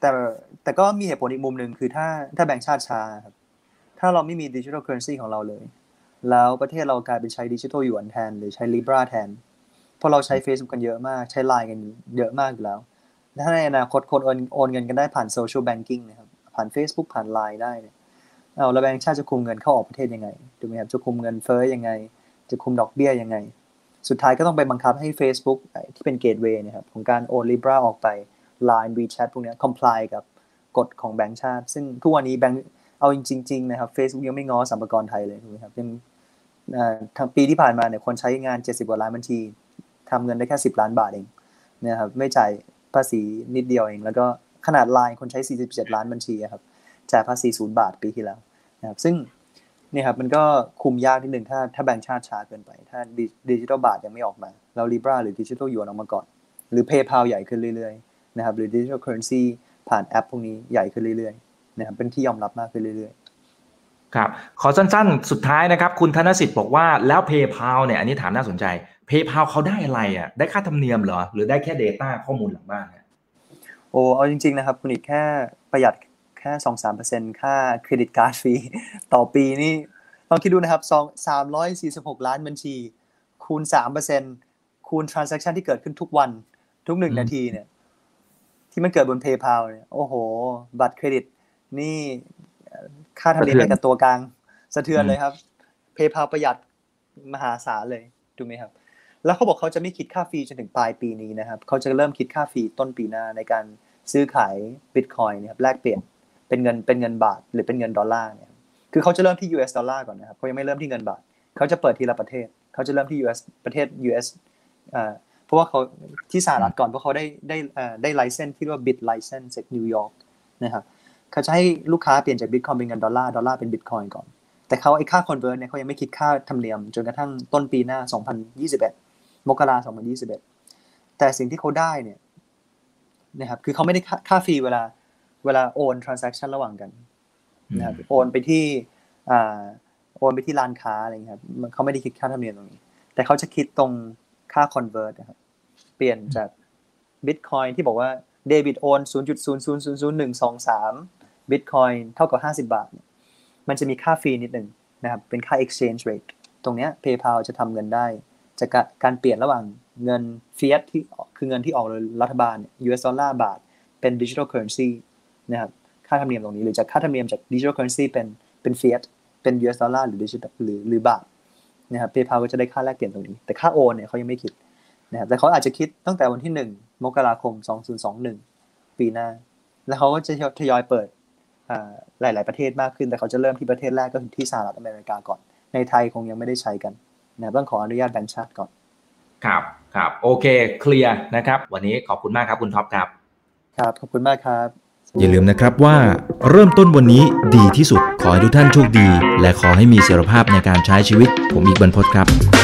แต่แต่ก็มีเหตุผลอีกมุมหนึ่งคือถ้าถ้าแบงก์ชาติช้าครับถ้าเราไม่มี digital currency ของเราเลย แล้วประเทศเรากลายเป็นใช้ดิจิทัลหยวนแทน หรือใช้ Libra แทน เพราะเราใช้ Facebook กันเยอะมาก ใช้ Line กันเยอะมากอยู่แล้ว ถ้าในอนาคตคนโอนโอนเงินกันได้ผ่าน social banking นะครับ ผ่าน Facebook ผ่าน Line ได้เนี่ยเอาแล้วแบงก์ชาติจะคุมเงินเข้าออกประเทศยังไงถูกไหมครับจะคุมเงินเฟ้อยังไง จะคุมดอกเบี้ยยังไง สุดท้ายก็ต้องไปบังคับให้ Facebook ที่เป็นเกตเวย์นะครับของการโอน Libra ออกไป Line WeChat พวกนี้ comply กับกฎของแบงก์ชาติ ซึ่งทุกวันนี้แบงก์เอาจริงๆนะครับ Facebook ยังไม่ง้อสัมปกรไทยเลยถูกไหมครับยังทั้งปีที่ผ่านมาเนี่ยคนใช้งาน 70 กว่าล้านบัญชี ทำเงินได้แค่10ล้านบาทเองนะครับไม่จ่ายภาษีนิดเดียวเอง แล้วก็ขนาดไลน์คนใช้ 47 ล้านบัญชีครับจ่ายภาษีศูนย์บาทปีที่แล้วนะครับซึ่งนี่ครับมันก็คุมยากนิดหนึ่งถ้าถ้าแบงค์ชาติช้าเกินไป ถ้าดิจิทัลบาทยังไม่ออกมาเราลิบราหรือดิจิทัลยูนออกมาก่อน หรือ PayPal ใหญ่ขึ้นเรื่อยๆนะครับหรือดิจิทัลเคอร์เรนซีผ่านแอปพวกนี้ใหญ่ขึ้นเรื่อยๆนะครับเป็นที่ยอมรับมากขึ้นเรื่อยๆครับขอสั้นๆ สุดท้ายนะครับ คุณธนสิทธิ์บอกว่าแล้ว PayPal เนี่ยอันนี้ถามน่าสนใจ PayPal เขาได้อะไรอะ ได้ค่าธรรมเนียมเหรอ หรือได้แค่ Data ข้อมูลหลังบ้านโอ้เอาจริง ๆ นะครับคุณอิกแค่ประหยัดแค่สองสามเปอร์เซ็นต์ค่า credit card fee ต่อปีนี่ลองคิดดูนะครับสองสามร้อยสี่สิบหกล้านบัญชี คูณสามเปอร์เซ็นต์คูณ transaction ที่เกิดขึ้นทุกวันทุกหนึ่งนาทีเนี่ย ที่มันเกิดบน PayPal เนี่ยโอ้โห บัตรเครดิต นี่ค่าธรรมเนียมกับตัวกลางสะเทือนเลยครับ PayPal ประหยัดมหาศาลเลยถูกไหมครับ แล้วเขาบอกเขาจะไม่คิดค่า fee จนถึงปลายปีนี้นะครับเขาจะเริ่มคิดค่า fee ต้นปีหน้าในการซื้อขายบิตคอยนี่ยครับแลกเปลี่ยนเป็นเงินเป็นเงินบาทหรือเป็นเงินดอลลาร์เนี่ยคือเขาจะเริ่มที่ US ดอลลาร์ก่อนนะครับเขายังไม่เริ่มที่เงินบาทเขาจะเปิดทีละประเทศเขาจะเริ่มที่ US ประเทศ US อ่าเพราะว่าเขาที่สหรัฐก่อนเพราะเขาได้ได้ได้ license ที่เรียกว่า BitLicense จากนิวยอร์กนะครับเขาจะให้ลูกค้าเปลี่ยนจากบิตคอยเป็นเงินดอลลาร์ดอลลาร์เป็นบิตคอยก่อน แต่เขาไอ้ค่า convert เนี่ยเขายังไม่คิดค่าธรรมเนียมจนกระทั่งต้นปีหน้า 2021 มกราสองพันยี่สิบเอ็ดแต่สิ่งที่เขาได้เนี่ยนะครับคือเขาไม่ได้ค่า fee เวลาเวลาโอน transaction ระหว่างกันนะครับโอนไปที่อ่าโอนไปที่ร้านค้าอะไรเงี้ยครับมันเขาไม่ได้คิดค่าธรรมเนียมตรงนี้ แต่เขาจะคิดตรงค่า convert นะครับเปลี่ยนจาก Bitcoin ที่บอกว่าเดบิตโอน0.0000123 Bitcoin เท่ากับ 50 บาท มันจะมีค่าฟรีนิดหนึ่งนะครับ เป็นค่า exchange rate ตรงเนี้ย PayPal จะทำเงินได้ จากการเปลี่ยนระหว่างเงิน fiat ที่คือเงินที่ออกโดยรัฐบาล US ดอลลาร์บาท เป็น digital currency นะครับค่าธรรมเนียมตรงนี้หรือจากค่าธรรมเนียมจาก digital currency เป็นเป็น fiat เป็น US ดอลลาร์หรือ digital หรือหรือบาทนะครับ PayPal ก็จะได้ค่าแลกเปลี่ยนตรงนี้ แต่ค่าโอนเนี่ยเขายังไม่คิดนะครับแต่เขาอาจจะคิดตั้งแต่วันที่ 1 มกราคม 2021 ปีหน้า แล้วเขาก็จะทยอยเปิดหลาย ๆ ประเทศมากขึ้น แต่เขาจะเริ่มที่ประเทศแรกก็คือที่สหรัฐอเมริกาก่อน ในไทยคงยังไม่ได้ใช้กัน นะต้องขออนุญาตแบงค์ชาติก่อน ครับครับโอเคเคลียร์นะครับ วันนี้ขอบคุณมากครับคุณท็อปครับครับ ขอบคุณมากครับ อย่าลืมนะครับว่าเริ่มต้นวันนี้ดีที่สุดขอให้ทุกท่านโชคดี และขอให้มีเสรีภาพในการใช้ชีวิต ผมอีกบรรพตครับ